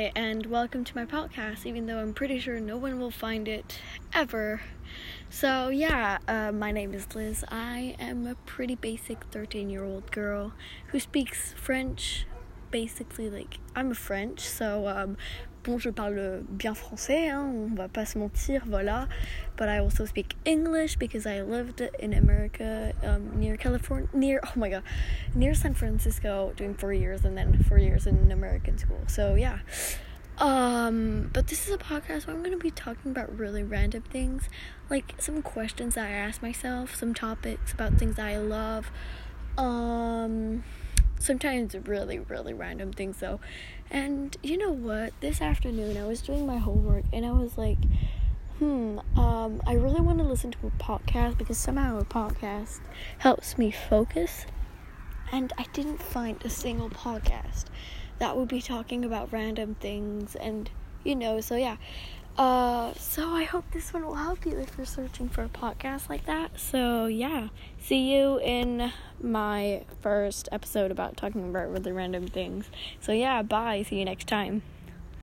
Hi, and welcome to my podcast, even though I'm pretty sure no one will find it ever. So, yeah, uh, my name is Liz. I am a pretty basic 13 year old girl who speaks French. Basically, like, I'm French, so um, bon, je parle bien français, hein, on va pas se mentir, voilà. But I also speak English because I lived in America um, near California, near, oh my god, near San Francisco doing four years and then four years in American school. So, yeah. Um, but this is a podcast where I'm going to be talking about really random things, like some questions that I ask myself, some topics about things I love. Um, sometimes really really random things though. And you know what? This afternoon i was doing my homework and i was like hmm um, i really want to listen to a podcast because somehow a podcast helps me focus. And i didn't find a single podcast that would be talking about random things and you know so yeah uh, so I hope this one will help you if you're searching for a podcast like that. So yeah, see you in my first episode about talking about really random things. So yeah, bye. See you next time.